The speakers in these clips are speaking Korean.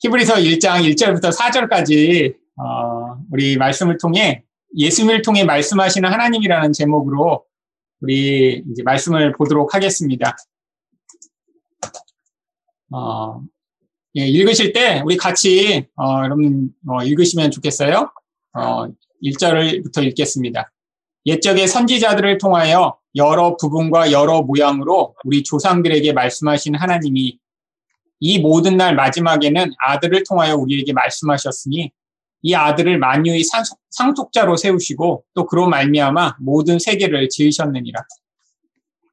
히브리서 1장 1절부터 4절까지 어, 우리 말씀을 통해 예수님을 통해 말씀하시는 하나님이라는 제목으로 우리 이제 말씀을 보도록 하겠습니다. 어, 예, 읽으실 때 우리 같이 어, 여러분 어, 읽으시면 좋겠어요. 어, 1절부터 읽겠습니다. 옛적의 선지자들을 통하여 여러 부분과 여러 모양으로 우리 조상들에게 말씀하신 하나님이 이 모든 날 마지막에는 아들을 통하여 우리에게 말씀하셨으니 이 아들을 만유의 상속자로 세우시고 또 그로 말미암아 모든 세계를 지으셨느니라.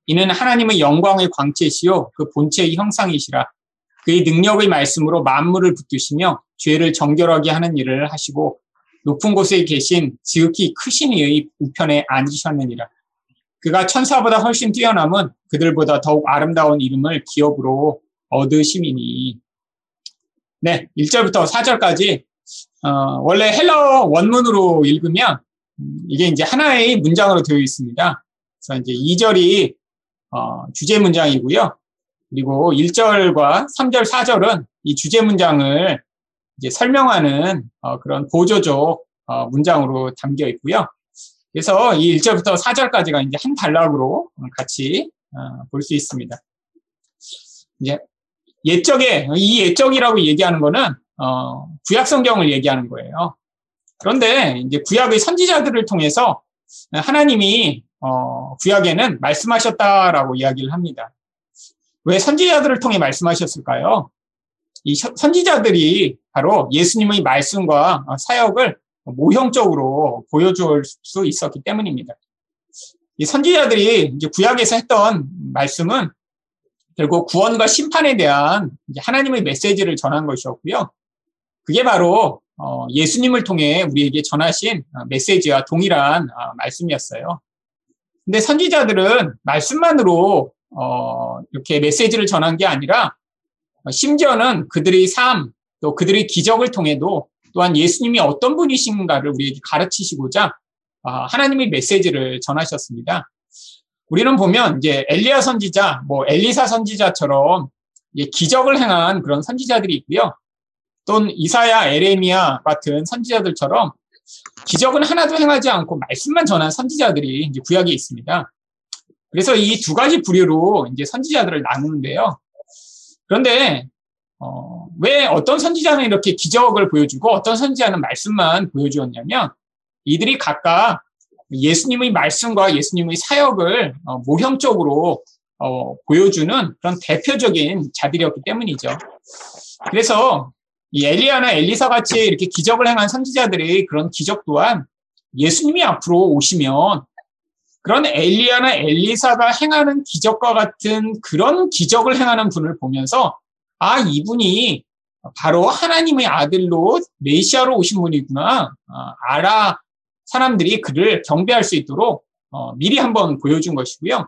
이는 하나님의 영광의 광채시요 그 본체의 형상이시라. 그의 능력의 말씀으로 만물을 붙드시며 죄를 정결하게 하는 일을 하시고 높은 곳에 계신 지극히 크신 이의 우편에 앉으셨느니라. 그가 천사보다 훨씬 뛰어남은 그들보다 더욱 아름다운 이름을 기업으로 얻으심이니. 네, 1절부터 4절까지 어, 원래 헬러 원문으로 읽으면 음, 이게 이제 하나의 문장으로 되어 있습니다. 그래서 이제 2절이 어, 주제 문장이고요. 그리고 1절과 3절, 4절은 이 주제 문장을 이제 설명하는 어, 그런 보조적 어, 문장으로 담겨 있고요. 그래서 이 1절부터 4절까지가 이제 한 단락으로 같이 어, 볼수 있습니다. 이제 옛적에 이 옛적이라고 얘기하는 거는 어, 구약 성경을 얘기하는 거예요. 그런데 이제 구약의 선지자들을 통해서 하나님이 어, 구약에는 말씀하셨다라고 이야기를 합니다. 왜 선지자들을 통해 말씀하셨을까요? 이 선지자들이 바로 예수님의 말씀과 사역을 모형적으로 보여줄 수 있었기 때문입니다. 이 선지자들이 이제 구약에서 했던 말씀은 결국 구원과 심판에 대한 하나님의 메시지를 전한 것이었고요. 그게 바로 어, 예수님을 통해 우리에게 전하신 메시지와 동일한 어, 말씀이었어요. 근데 선지자들은 말씀만으로 어, 이렇게 메시지를 전한 게 아니라 심지어는 그들의 삶, 또 그들의 기적을 통해도 또한 예수님이 어떤 분이신가를 우리에게 가르치시고자 하나님의 메시지를 전하셨습니다. 우리는 보면 이제 엘리야 선지자, 뭐 엘리사 선지자처럼 기적을 행한 그런 선지자들이 있고요. 또는 이사야, 에레미야 같은 선지자들처럼 기적은 하나도 행하지 않고 말씀만 전한 선지자들이 이제 구약에 있습니다. 그래서 이 두 가지 부류로 이제 선지자들을 나누는데요. 그런데 어, 왜 어떤 선지자는 이렇게 기적을 보여주고 어떤 선지자는 말씀만 보여주었냐면 이들이 각각 예수님의 말씀과 예수님의 사역을 어, 모형적으로 어, 보여주는 그런 대표적인 자들이었기 때문이죠. 그래서 이 엘리야나 엘리사 같이 이렇게 기적을 행한 선지자들의 그런 기적 또한 예수님이 앞으로 오시면 그런 엘리야나 엘리사가 행하는 기적과 같은 그런 기적을 행하는 분을 보면서 아 이분이 바로 하나님의 아들로 메시아로 오신 분이구나 아, 알아 사람들이 그를 경배할 수 있도록 어, 미리 한번 보여준 것이고요.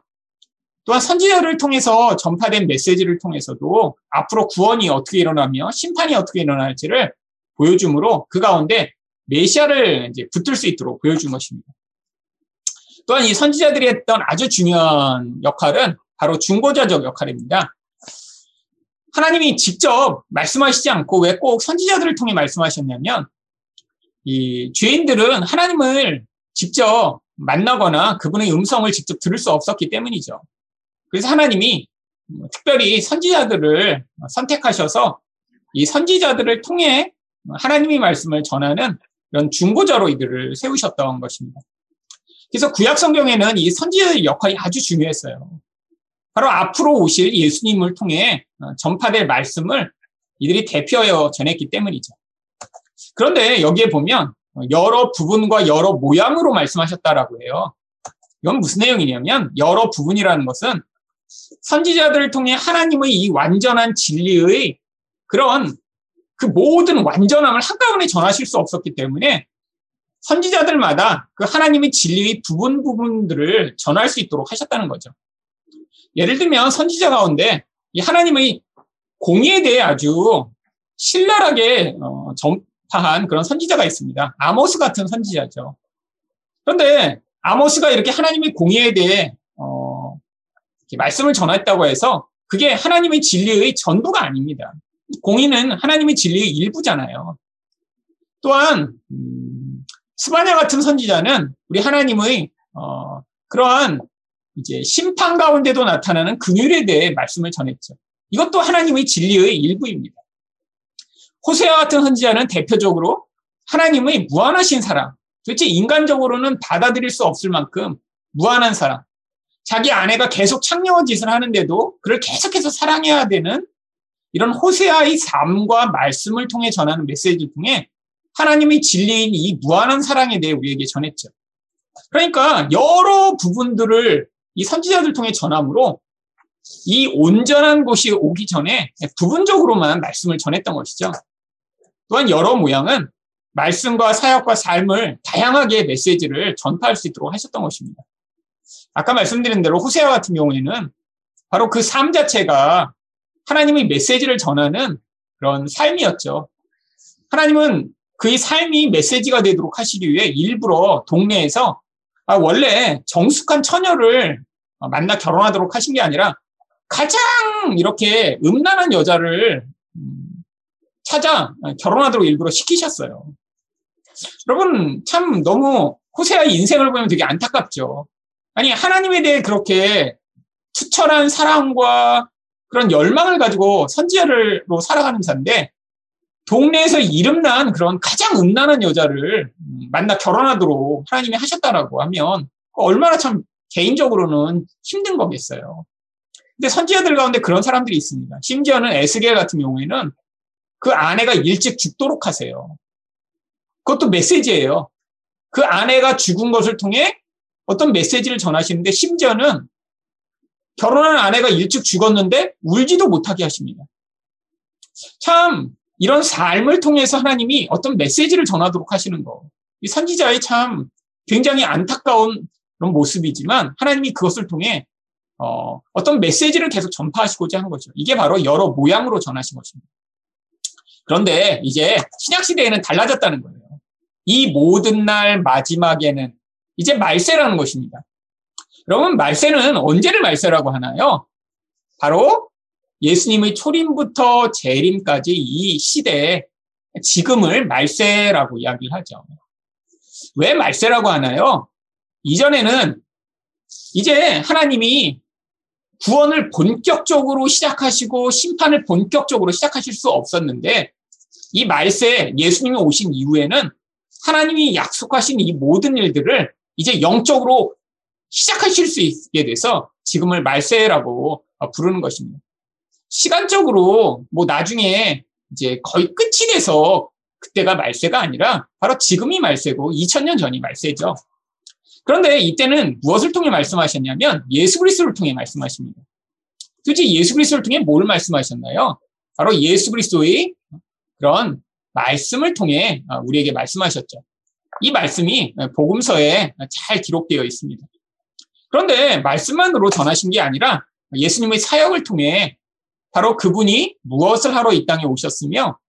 또한 선지자를 통해서 전파된 메시지를 통해서도 앞으로 구원이 어떻게 일어나며 심판이 어떻게 일어날지를 보여줌으로 그 가운데 메시아를 이제 붙들 수 있도록 보여준 것입니다. 또한 이 선지자들이 했던 아주 중요한 역할은 바로 중보자적 역할입니다. 하나님이 직접 말씀하시지 않고 왜 꼭 선지자들을 통해 말씀하셨냐면 이 죄인들은 하나님을 직접 만나거나 그분의 음성을 직접 들을 수 없었기 때문이죠. 그래서 하나님이 특별히 선지자들을 선택하셔서 이 선지자들을 통해 하나님의 말씀을 전하는 이런 중보자로 이들을 세우셨던 것입니다. 그래서 구약 성경에는 이 선지자의 역할이 아주 중요했어요. 바로 앞으로 오실 예수님을 통해 전파될 말씀을 이들이 대표하여 전했기 때문이죠. 그런데 여기에 보면 여러 부분과 여러 모양으로 말씀하셨다라고 해요. 이건 무슨 내용이냐면 여러 부분이라는 것은 선지자들을 통해 하나님의 이 완전한 진리의 그런 그 모든 완전함을 한꺼번에 전하실 수 없었기 때문에 선지자들마다 그 하나님의 진리의 부분 부분들을 전할 수 있도록 하셨다는 거죠. 예를 들면 선지자 가운데 이 하나님의 공의에 대해 아주 신랄하게 어, 전 파한 그런 선지자가 있습니다. 아모스 같은 선지자죠. 그런데 아모스가 이렇게 하나님의 공의에 대해 어, 말씀을 전했다고 해서 그게 하나님의 진리의 전부가 아닙니다. 공의는 하나님의 진리의 일부잖아요. 또한 음, 스바냐 같은 선지자는 우리 하나님의 어, 그러한 이제 심판 가운데도 나타나는 긍휼에 대해 말씀을 전했죠. 이것도 하나님의 진리의 일부입니다. 호세아 같은 선지자는 대표적으로 하나님의 무한하신 사랑, 도대체 인간적으로는 받아들일 수 없을 만큼 무한한 사랑, 자기 아내가 계속 창녀한 짓을 하는데도 그를 계속해서 사랑해야 되는 이런 호세아의 삶과 말씀을 통해 전하는 메시지를 통해 하나님의 진리인 이 무한한 사랑에 대해 우리에게 전했죠. 그러니까 여러 부분들을 이 선지자들 통해 전함으로 이 온전한 곳이 오기 전에 부분적으로만 말씀을 전했던 것이죠. 또한 여러 모양은 말씀과 사역과 삶을 다양하게 메시지를 전파할 수 있도록 하셨던 것입니다. 아까 말씀드린 대로 호세아 같은 경우에는 바로 그 삶 자체가 하나님의 메시지를 전하는 그런 삶이었죠. 하나님은 그의 삶이 메시지가 되도록 하시기 위해 일부러 동네에서 아, 원래 정숙한 처녀를 만나 결혼하도록 하신 게 아니라 가장 이렇게 음란한 여자를 음, 찾아 결혼하도록 일부러 시키셨어요. 여러분 참 너무 호세아의 인생을 보면 되게 안타깝죠. 아니 하나님에 대해 그렇게 투철한 사랑과 그런 열망을 가지고 선지자로 살아가는 자인데 동네에서 이름난 그런 가장 음란한 여자를 만나 결혼하도록 하나님이 하셨다라고 하면 얼마나 참 개인적으로는 힘든 거겠어요. 근데 선지자들 가운데 그런 사람들이 있습니다. 심지어는 에스겔 같은 경우에는 그 아내가 일찍 죽도록 하세요. 그것도 메시지예요. 그 아내가 죽은 것을 통해 어떤 메시지를 전하시는데 심지어는 결혼한 아내가 일찍 죽었는데 울지도 못하게 하십니다. 참 이런 삶을 통해서 하나님이 어떤 메시지를 전하도록 하시는 거. 이 선지자의 참 굉장히 안타까운 그런 모습이지만 하나님이 그것을 통해 어, 어떤 메시지를 계속 전파하시고자 하는 거죠. 이게 바로 여러 모양으로 전하신 것입니다. 그런데 이제 신약 시대에는 달라졌다는 거예요. 이 모든 날 마지막에는 이제 말세라는 것입니다. 여러분 말세는 언제를 말세라고 하나요? 바로 예수님의 초림부터 재림까지 이 시대에 지금을 말세라고 이야기를 하죠. 왜 말세라고 하나요? 이전에는 이제 하나님이 구원을 본격적으로 시작하시고 심판을 본격적으로 시작하실 수 없었는데 이 말세 예수님이 오신 이후에는 하나님이 약속하신 이 모든 일들을 이제 영적으로 시작하실 수 있게 돼서 지금을 말세라고 부르는 것입니다. 시간적으로 뭐 나중에 이제 거의 끝이 돼서 그때가 말세가 아니라 바로 지금이 말세고 2000년 전이 말세죠. 그런데 이때는 무엇을 통해 말씀하셨냐면 예수 그리스도를 통해 말씀하십니다. 도대체 예수 그리스도를 통해 뭘 말씀하셨나요? 바로 예수 그리스도의 그런 말씀을 통해 우리에게 말씀하셨죠. 이 말씀이 복음서에 잘 기록되어 있습니다. 그런데 말씀만으로 전하신 게 아니라 예수님의 사역을 통해 바로 그분이 무엇을 하러 이 땅에 오셨으며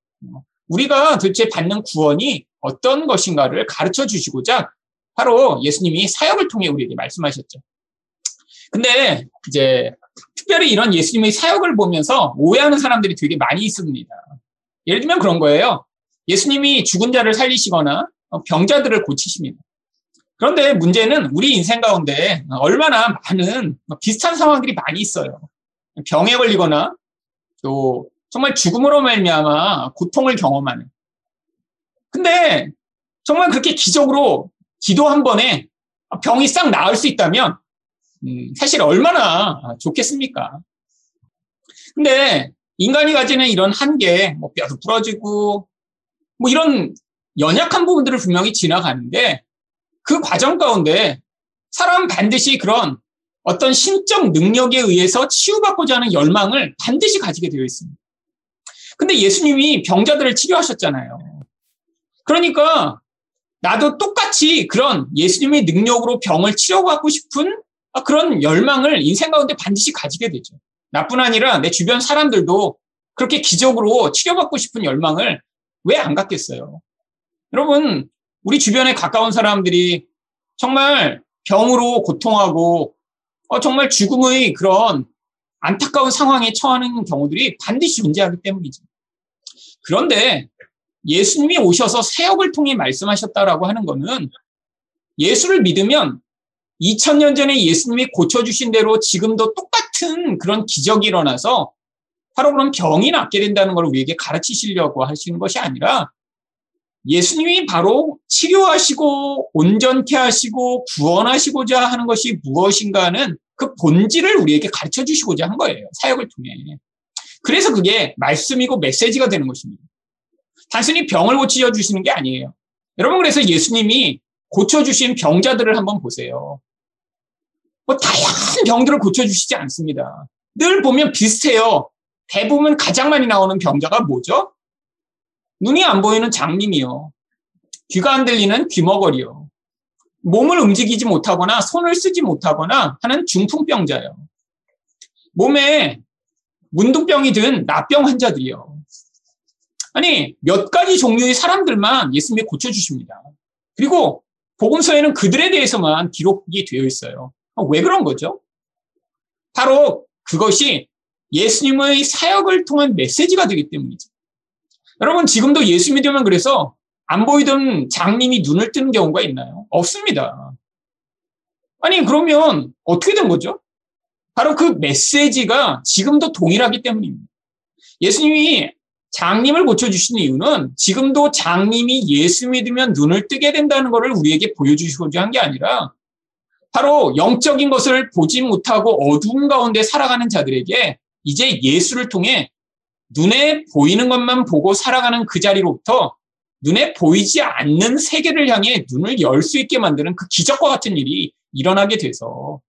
우리가 도대체 받는 구원이 어떤 것인가를 가르쳐 주시고자 바로 예수님이 사역을 통해 우리에게 말씀하셨죠. 근데 이제 특별히 이런 예수님의 사역을 보면서 오해하는 사람들이 되게 많이 있습니다. 예를 들면 그런 거예요. 예수님이 죽은 자를 살리시거나 병자들을 고치십니다. 그런데 문제는 우리 인생 가운데 얼마나 많은 비슷한 상황들이 많이 있어요. 병에 걸리거나 또 정말 죽음으로 말미암아 고통을 경험하는. 근데 정말 그렇게 기적으로 기도 한 번에 병이 싹 나을 수 있다면 음, 사실 얼마나 좋겠습니까? 근데 인간이 가지는 이런 한계, 뭐 뼈도 부러지고 뭐 이런 연약한 부분들을 분명히 지나가는데 그 과정 가운데 사람 반드시 그런 어떤 신적 능력에 의해서 치유받고자 하는 열망을 반드시 가지게 되어 있습니다. 근데 예수님이 병자들을 치료하셨잖아요. 그러니까 나도 똑같이 그런 예수님의 능력으로 병을 치료받고 싶은 그런 열망을 인생 가운데 반드시 가지게 되죠. 나뿐 아니라 내 주변 사람들도 그렇게 기적으로 치료받고 싶은 열망을 왜 안 갖겠어요? 여러분, 우리 주변에 가까운 사람들이 정말 병으로 고통하고 어, 정말 죽음의 그런 안타까운 상황에 처하는 경우들이 반드시 존재하기 때문이죠. 그런데 예수님이 오셔서 사역을 통해 말씀하셨다라고 하는 것은 예수를 믿으면 2000년 전에 예수님이 고쳐주신 대로 지금도 똑같 은 그런 기적이 일어나서 바로 그런 병이 낫게 된다는 걸 우리에게 가르치시려고 하시는 것이 아니라 예수님이 바로 치료하시고 온전케 하시고 구원하시고자 하는 것이 무엇인가 하는 그 본질을 우리에게 가르쳐 주시고자 한 거예요. 사역을 통해. 그래서 그게 말씀이고 메시지가 되는 것입니다. 단순히 병을 고쳐 주시는 게 아니에요. 여러분 그래서 예수님이 고쳐 주신 병자들을 한번 보세요. 뭐 다양한 병들을 고쳐 주시지 않습니다. 늘 보면 비슷해요. 대부분 가장 많이 나오는 병자가 뭐죠? 눈이 안 보이는 장님이요. 귀가 안 들리는 귀머거리요. 몸을 움직이지 못하거나 손을 쓰지 못하거나 하는 중풍병자요. 몸에 문둥병이 든 나병 환자들이요. 아니, 몇 가지 종류의 사람들만 예수님이 고쳐주십니다. 그리고 복음서에는 그들에 대해서만 기록이 되어 있어요. 왜 그런 거죠? 바로 그것이 예수님의 사역을 통한 메시지가 되기 때문이죠. 여러분, 지금도 예수 믿으면 그래서 안 보이던 장님이 눈을 뜨는 경우가 있나요? 없습니다. 아니, 그러면 어떻게 된 거죠? 바로 그 메시지가 지금도 동일하기 때문입니다. 예수님이 장님을 고쳐주신 이유는 지금도 장님이 예수 믿으면 눈을 뜨게 된다는 것을 우리에게 보여주시고자 한 게 아니라 바로 영적인 것을 보지 못하고 어두운 가운데 살아가는 자들에게 이제 예수를 통해 눈에 보이는 것만 보고 살아가는 그 자리로부터 눈에 보이지 않는 세계를 향해 눈을 열 수 있게 만드는 그 기적과 같은 일이 일어나게 돼서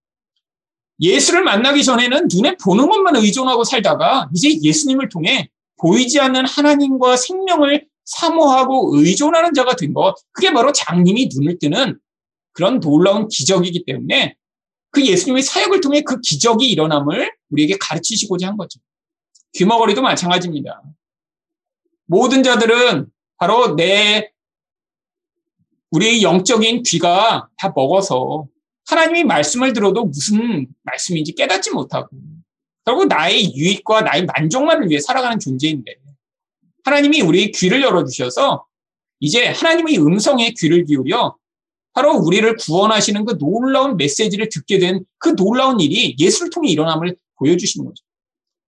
예수를 만나기 전에는 눈에 보는 것만 의존하고 살다가 이제 예수님을 통해 보이지 않는 하나님과 생명을 사모하고 의존하는 자가 된 것. 그게 바로 장님이 눈을 뜨는 그런 놀라운 기적이기 때문에 그 예수님의 사역을 통해 그 기적이 일어남을 우리에게 가르치시고자 한 거죠. 귀머거리도 마찬가지입니다. 모든 자들은 바로 내 우리의 영적인 귀가 다 먹어서 하나님이 말씀을 들어도 무슨 말씀인지 깨닫지 못하고 결국 나의 유익과 나의 만족만을 위해 살아가는 존재인데 하나님이 우리의 귀를 열어주셔서 이제 하나님의 음성에 귀를 기울여 바로 우리를 구원하시는 그 놀라운 메시지를 듣게 된 그 놀라운 일이 예수를 통해 일어남을 보여주시는 거죠.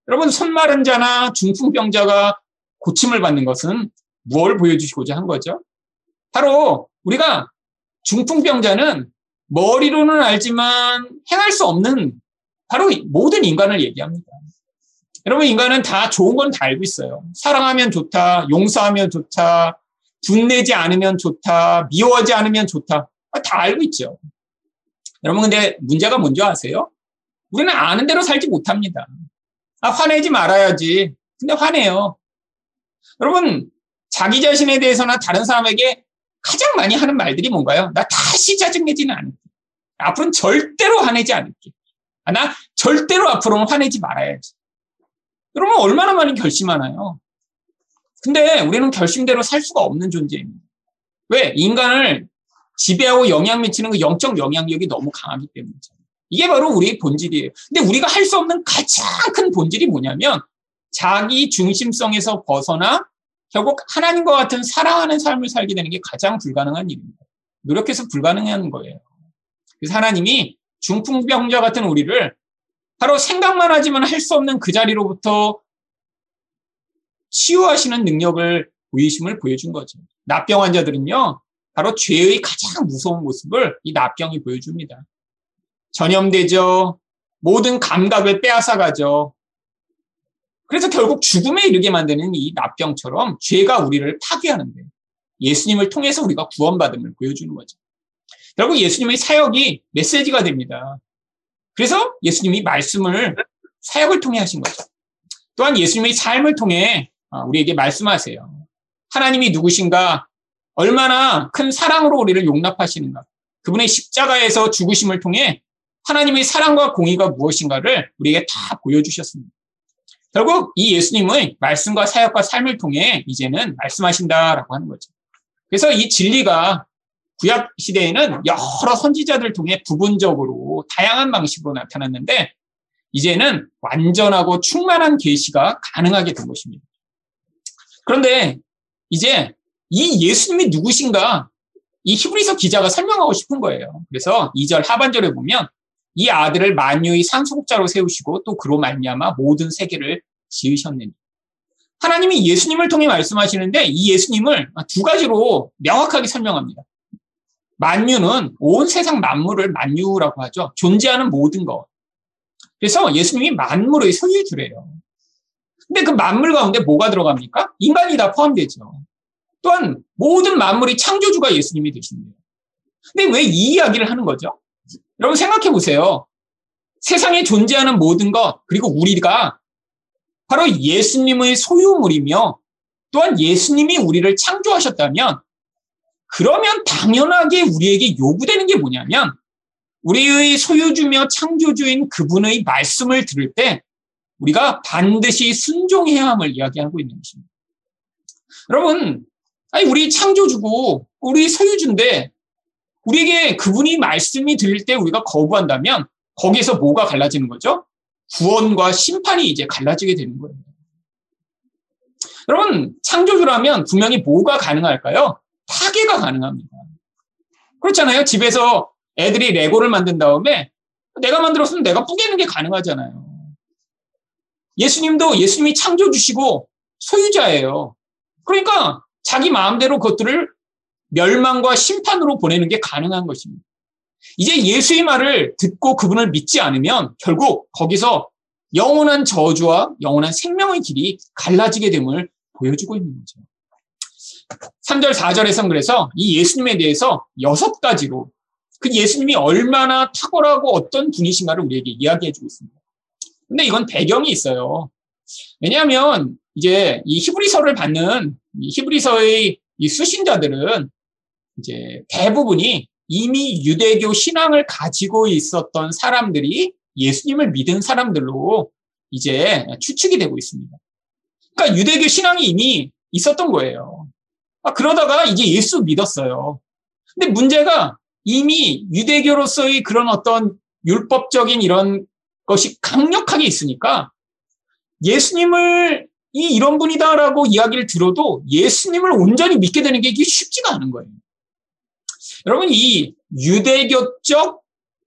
여러분, 손 마른 자나 중풍병자가 고침을 받는 것은 무엇을 보여주시고자 한 거죠? 바로 우리가 중풍병자는 머리로는 알지만 행할 수 없는 바로 모든 인간을 얘기합니다. 여러분, 인간은 다 좋은 건 다 알고 있어요. 사랑하면 좋다, 용서하면 좋다, 분내지 않으면 좋다, 미워하지 않으면 좋다. 다 알고 있죠. 여러분, 근데 문제가 뭔지 아세요? 우리는 아는 대로 살지 못합니다. 아, 화내지 말아야지. 근데 화내요. 여러분, 자기 자신에 대해서나 다른 사람에게 가장 많이 하는 말들이 뭔가요? 나 다시 짜증내지는 않을게. 앞으로는 절대로 화내지 않을게. 아, 나 절대로 앞으로는 화내지 말아야지. 여러분, 얼마나 많이 결심하나요? 근데 우리는 결심대로 살 수가 없는 존재입니다. 왜? 인간을 지배하고 영향 미치는 그 영적 영향력이 너무 강하기 때문이죠. 이게 바로 우리의 본질이에요. 근데 우리가 할 수 없는 가장 큰 본질이 뭐냐면 자기 중심성에서 벗어나 결국 하나님과 같은 사랑하는 삶을 살게 되는 게 가장 불가능한 일입니다. 노력해서 불가능한 거예요. 그래서 하나님이 중풍병자 같은 우리를 바로 생각만 하지만 할 수 없는 그 자리로부터 치유하시는 능력을 보이심을 보여준 거죠. 납병 환자들은요, 바로 죄의 가장 무서운 모습을 이 납병이 보여줍니다. 전염되죠. 모든 감각을 빼앗아가죠. 그래서 결국 죽음에 이르게 만드는 이 납병처럼 죄가 우리를 파괴하는데 예수님을 통해서 우리가 구원받음을 보여주는 거죠. 결국 예수님의 사역이 메시지가 됩니다. 그래서 예수님이 말씀을 사역을 통해 하신 거죠. 또한 예수님의 삶을 통해 어, 우리에게 말씀하세요. 하나님이 누구신가? 얼마나 큰 사랑으로 우리를 용납하시는가? 그분의 십자가에서 죽으심을 통해 하나님의 사랑과 공의가 무엇인가를 우리에게 다 보여주셨습니다. 결국 이 예수님의 말씀과 사역과 삶을 통해 이제는 말씀하신다라고 하는 거죠. 그래서 이 진리가 구약 시대에는 여러 선지자들 통해 부분적으로 다양한 방식으로 나타났는데 이제는 완전하고 충만한 계시가 가능하게 된 것입니다. 그런데 이제 이 예수님이 누구신가 이 히브리서 기자가 설명하고 싶은 거예요. 그래서 2절 하반절에 보면 이 아들을 만유의 상속자로 세우시고 또 그로 말미암아 모든 세계를 지으셨느니 하나님이 예수님을 통해 말씀하시는데 이 예수님을 두 가지로 명확하게 설명합니다. 만유는 온 세상 만물을 만유라고 하죠. 존재하는 모든 것. 그래서 예수님이 만물의 소유주래요. 근데 그 만물 가운데 뭐가 들어갑니까? 인간이 다 포함되죠. 또한 모든 만물의 창조주가 예수님이 되신대요. 근데 왜 이 이야기를 하는 거죠? 여러분 생각해 보세요. 세상에 존재하는 모든 것, 그리고 우리가 바로 예수님의 소유물이며 또한 예수님이 우리를 창조하셨다면 그러면 당연하게 우리에게 요구되는 게 뭐냐면 우리의 소유주며 창조주인 그분의 말씀을 들을 때 우리가 반드시 순종해야 함을 이야기하고 있는 것입니다. 여러분, 아니 우리 창조주고 우리 소유주인데 우리에게 그분이 말씀이 들릴 때 우리가 거부한다면 거기에서 뭐가 갈라지는 거죠? 구원과 심판이 이제 갈라지게 되는 거예요. 여러분, 창조주라면 분명히 뭐가 가능할까요? 파괴가 가능합니다. 그렇잖아요. 집에서 애들이 레고를 만든 다음에 내가 만들었으면 내가 뿌개는 게 가능하잖아요. 예수님도 예수님이 창조주시고 소유자예요. 그러니까 자기 마음대로 그것들을 멸망과 심판으로 보내는 게 가능한 것입니다. 이제 예수의 말을 듣고 그분을 믿지 않으면 결국 거기서 영원한 저주와 영원한 생명의 길이 갈라지게 됨을 보여주고 있는 거죠. 3절, 4절에선 그래서 이 예수님에 대해서 여섯 가지로 그 예수님이 얼마나 탁월하고 어떤 분이신가를 우리에게 이야기해 주고 있습니다. 근데 이건 배경이 있어요. 왜냐하면 이제 이 히브리서를 받는 이 히브리서의 이 수신자들은 이제 대부분이 이미 유대교 신앙을 가지고 있었던 사람들이 예수님을 믿은 사람들로 이제 추측이 되고 있습니다. 그러니까 유대교 신앙이 이미 있었던 거예요. 아, 그러다가 이제 예수 믿었어요. 근데 문제가 이미 유대교로서의 그런 어떤 율법적인 이런 것이 강력하게 있으니까 예수님을 이 이런 분이다라고 이야기를 들어도 예수님을 온전히 믿게 되는 게 이게 쉽지가 않은 거예요. 여러분 이 유대교적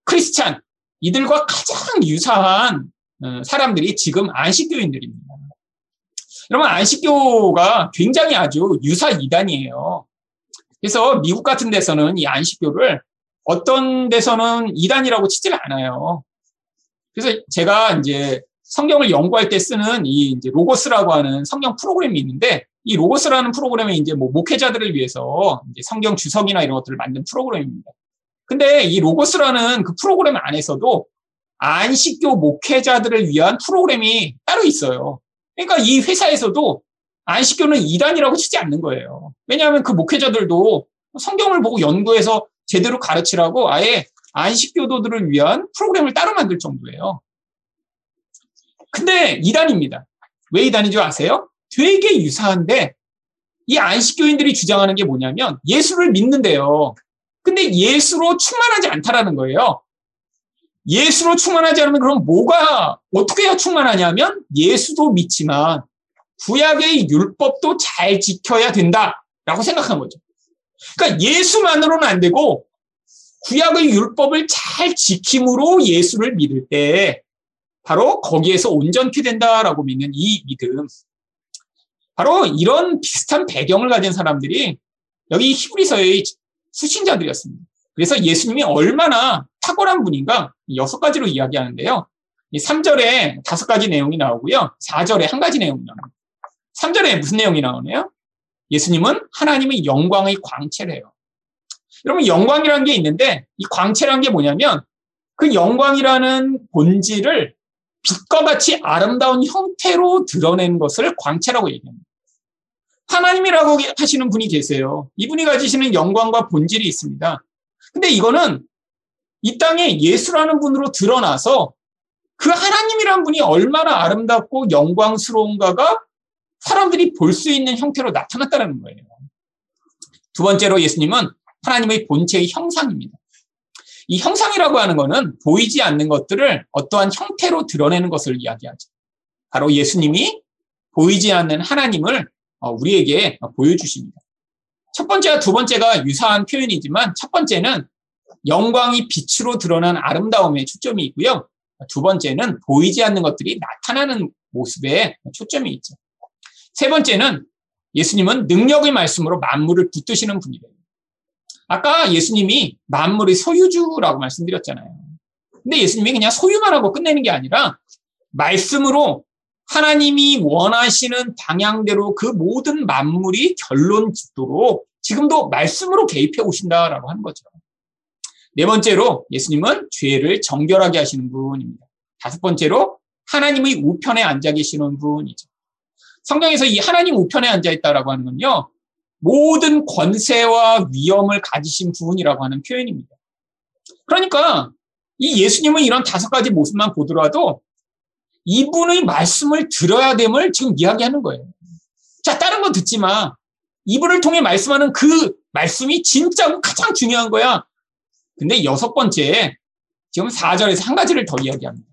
크리스찬 이들과 가장 유사한 어, 사람들이 지금 안식교인들입니다. 여러분 안식교가 굉장히 아주 유사 이단이에요. 그래서 미국 같은 데서는 이 안식교를 어떤 데서는 이단이라고 치질 않아요. 그래서 제가 이제 성경을 연구할 때 쓰는 이 이제 로고스라고 하는 성경 프로그램이 있는데 이 로고스라는 프로그램이 이제 뭐 목회자들을 위해서 이제 성경 주석이나 이런 것들을 만든 프로그램입니다. 근데 이 로고스라는 그 프로그램 안에서도 안식교 목회자들을 위한 프로그램이 따로 있어요. 그러니까 이 회사에서도 안식교는 이단이라고 치지 않는 거예요. 왜냐하면 그 목회자들도 성경을 보고 연구해서 제대로 가르치라고 아예 안식교도들을 위한 프로그램을 따로 만들 정도예요. 근데 이단입니다. 왜 이단인 줄 아세요? 되게 유사한데 이 안식교인들이 주장하는 게 뭐냐면 예수를 믿는데요. 근데 예수로 충만하지 않다라는 거예요. 예수로 충만하지 않으면 그럼 뭐가 어떻게 해야 충만하냐면 예수도 믿지만 구약의 율법도 잘 지켜야 된다라고 생각한 거죠. 그러니까 예수만으로는 안 되고 구약의 율법을 잘 지킴으로 예수를 믿을 때 바로 거기에서 온전케 된다라고 믿는 이 믿음. 바로 이런 비슷한 배경을 가진 사람들이 여기 히브리서의 수신자들이었습니다. 그래서 예수님이 얼마나 탁월한 분인가 여섯 가지로 이야기하는데요. 3절에 다섯 가지 내용이 나오고요. 4절에 한 가지 내용이 나옵니다. 3절에 무슨 내용이 나오네요? 예수님은 하나님의 영광의 광채래요. 여러분 영광이라는 게 있는데 이 광채라는 게 뭐냐면 그 영광이라는 본질을 빛과 같이 아름다운 형태로 드러낸 것을 광채라고 얘기합니다. 하나님이라고 하시는 분이 계세요. 이분이 가지시는 영광과 본질이 있습니다. 근데 이거는 이 땅에 예수라는 분으로 드러나서 그 하나님이란 분이 얼마나 아름답고 영광스러운가가 사람들이 볼 수 있는 형태로 나타났다는 거예요. 두 번째로 예수님은 하나님의 본체의 형상입니다. 이 형상이라고 하는 것은 보이지 않는 것들을 어떠한 형태로 드러내는 것을 이야기하죠. 바로 예수님이 보이지 않는 하나님을 어, 우리에게 보여주십니다. 첫 번째와 두 번째가 유사한 표현이지만 첫 번째는 영광이 빛으로 드러난 아름다움에 초점이 있고요. 두 번째는 보이지 않는 것들이 나타나는 모습에 초점이 있죠. 세 번째는 예수님은 능력의 말씀으로 만물을 붙드시는 분이래요. 아까 예수님이 만물의 소유주라고 말씀드렸잖아요. 근데 예수님이 그냥 소유만 하고 끝내는 게 아니라 말씀으로 하나님이 원하시는 방향대로 그 모든 만물이 결론 짓도록 지금도 말씀으로 개입해 오신다라고 하는 거죠. 네 번째로 예수님은 죄를 정결하게 하시는 분입니다. 다섯 번째로 하나님의 우편에 앉아 계시는 분이죠. 성경에서 이 하나님 우편에 앉아 있다라고 하는 건요. 모든 권세와 위엄을 가지신 분이라고 하는 표현입니다. 그러니까 이 예수님은 이런 다섯 가지 모습만 보더라도 이분의 말씀을 들어야 됨을 지금 이야기하는 거예요. 자, 다른 거 듣지 마. 이분을 통해 말씀하는 그 말씀이 진짜고 가장 중요한 거야. 근데 여섯 번째, 지금 4절에서 한 가지를 더 이야기합니다.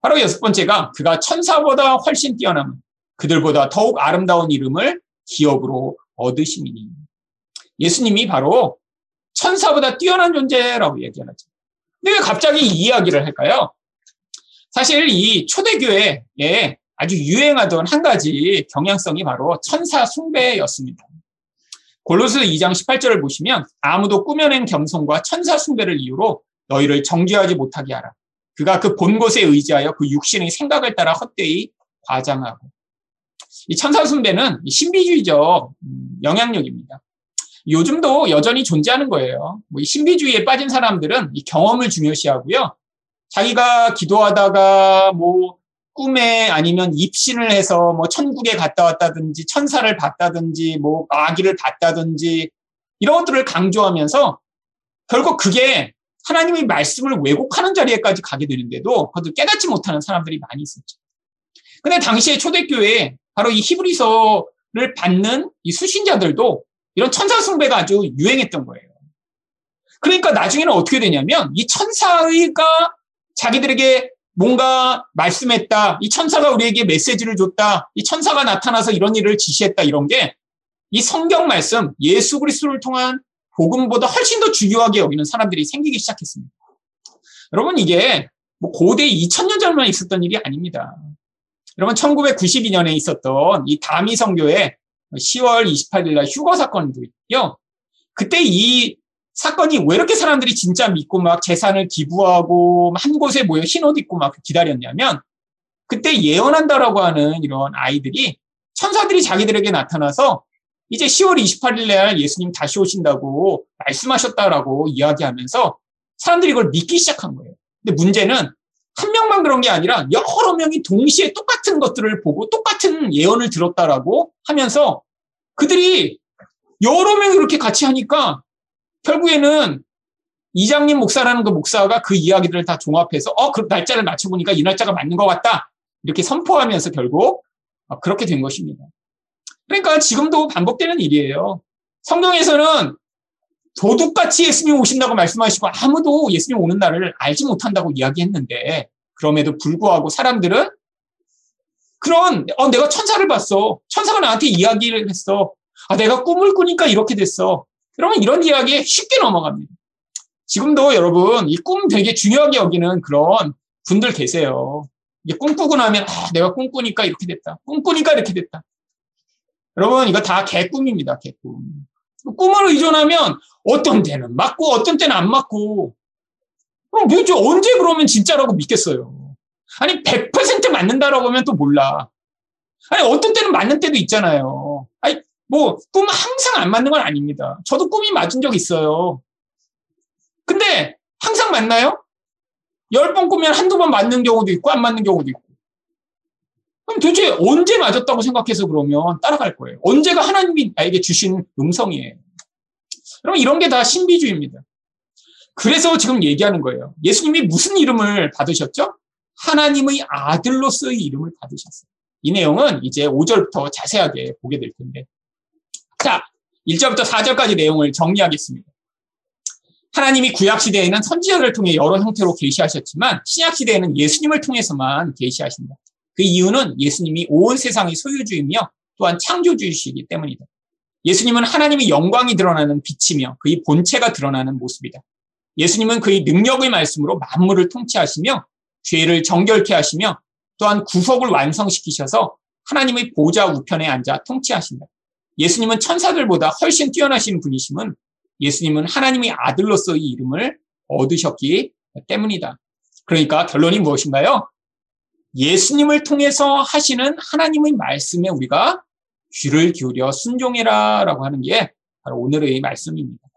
바로 여섯 번째가 그가 천사보다 훨씬 뛰어남은 그들보다 더욱 아름다운 이름을 기업으로 얻으시니 예수님이 바로 천사보다 뛰어난 존재라고 얘기하죠. 근데 왜 갑자기 이 이야기를 할까요? 사실 이 초대교회에 아주 유행하던 한 가지 경향성이 바로 천사 숭배였습니다. 골로스 2장 18절을 보시면 아무도 꾸며낸 겸손과 천사 숭배를 이유로 너희를 정죄하지 못하게 하라. 그가 그 본 곳에 의지하여 그 육신의 생각을 따라 헛되이 과장하고 이 천사 숭배는 신비주의적 음, 영향력입니다. 요즘도 여전히 존재하는 거예요. 뭐 신비주의에 빠진 사람들은 이 경험을 중요시하고요. 자기가 기도하다가 뭐 꿈에 아니면 입신을 해서 뭐 천국에 갔다 왔다든지 천사를 봤다든지 뭐 아기를 봤다든지 이런 것들을 강조하면서 결국 그게 하나님의 말씀을 왜곡하는 자리에까지 가게 되는데도 그것도 깨닫지 못하는 사람들이 많이 있었죠. 근데 당시에 초대교회에 바로 이 히브리서를 받는 이 수신자들도 이런 천사 숭배가 아주 유행했던 거예요. 그러니까 나중에는 어떻게 되냐면 이 천사가 자기들에게 뭔가 말씀했다. 이 천사가 우리에게 메시지를 줬다. 이 천사가 나타나서 이런 일을 지시했다. 이런 게 이 성경 말씀, 예수 그리스도를 통한 복음보다 훨씬 더 중요하게 여기는 사람들이 생기기 시작했습니다. 여러분 이게 뭐 고대 2000년 전만 있었던 일이 아닙니다. 여러분 1992년에 있었던 이 다미 성교의 10월 28일 날 휴거 사건도 있고요. 그때 이 사건이 왜 이렇게 사람들이 진짜 믿고 막 재산을 기부하고 한 곳에 모여 흰옷 입고 막 기다렸냐면 그때 예언한다라고 하는 이런 아이들이 천사들이 자기들에게 나타나서 이제 10월 28일 날 예수님 다시 오신다고 말씀하셨다라고 이야기하면서 사람들이 이걸 믿기 시작한 거예요. 근데 문제는 한 명만 그런 게 아니라 여러 명이 동시에 똑같은 것들을 보고 똑같은 예언을 들었다라고 하면서 그들이 여러 명이 그렇게 같이 하니까 결국에는 이장님 목사라는 그 목사가 그 이야기들을 다 종합해서 어, 그 날짜를 맞춰보니까 이 날짜가 맞는 것 같다. 이렇게 선포하면서 결국 어, 그렇게 된 것입니다. 그러니까 지금도 반복되는 일이에요. 성경에서는 도둑같이 예수님 오신다고 말씀하시고 아무도 예수님 오는 날을 알지 못한다고 이야기했는데 그럼에도 불구하고 사람들은 그런 어 내가 천사를 봤어. 천사가 나한테 이야기를 했어. 아 내가 꿈을 꾸니까 이렇게 됐어. 그러면 이런 이야기에 쉽게 넘어갑니다. 지금도 여러분 이 꿈 되게 중요하게 여기는 그런 분들 계세요. 이게 꿈꾸고 나면 아, 내가 꿈꾸니까 이렇게 됐다. 꿈꾸니까 이렇게 됐다. 여러분 이거 다 개꿈입니다. 개꿈. 꿈을 의존하면 어떤 때는 맞고 어떤 때는 안 맞고 그럼 뭐죠? 언제 그러면 진짜라고 믿겠어요? 아니 100% 맞는다라고 하면 또 몰라. 아니 어떤 때는 맞는 때도 있잖아요. 아니 뭐, 꿈 항상 안 맞는 건 아닙니다. 저도 꿈이 맞은 적 있어요. 근데 항상 맞나요? 열 번 꾸면 한두 번 맞는 경우도 있고, 안 맞는 경우도 있고. 그럼 도대체 언제 맞았다고 생각해서 그러면 따라갈 거예요. 언제가 하나님이 나에게 주신 음성이에요. 그럼 이런 게 다 신비주의입니다. 그래서 지금 얘기하는 거예요. 예수님이 무슨 이름을 받으셨죠? 하나님의 아들로서의 이름을 받으셨어요. 이 내용은 이제 5절부터 자세하게 보게 될 텐데. 자, 1절부터 4절까지 내용을 정리하겠습니다. 하나님이 구약 시대에는 선지자를 통해 여러 형태로 계시하셨지만 신약 시대에는 예수님을 통해서만 계시하신다. 그 이유는 예수님이 온 세상의 소유주이며 또한 창조주이시기 때문이다. 예수님은 하나님의 영광이 드러나는 빛이며 그의 본체가 드러나는 모습이다. 예수님은 그의 능력의 말씀으로 만물을 통치하시며 죄를 정결케 하시며 또한 구속을 완성시키셔서 하나님의 보좌 우편에 앉아 통치하신다. 예수님은 천사들보다 훨씬 뛰어나신 분이심은 예수님은 하나님의 아들로서의 이름을 얻으셨기 때문이다. 그러니까 결론이 무엇인가요? 예수님을 통해서 하시는 하나님의 말씀에 우리가 귀를 기울여 순종해라 라고 하는 게 바로 오늘의 말씀입니다.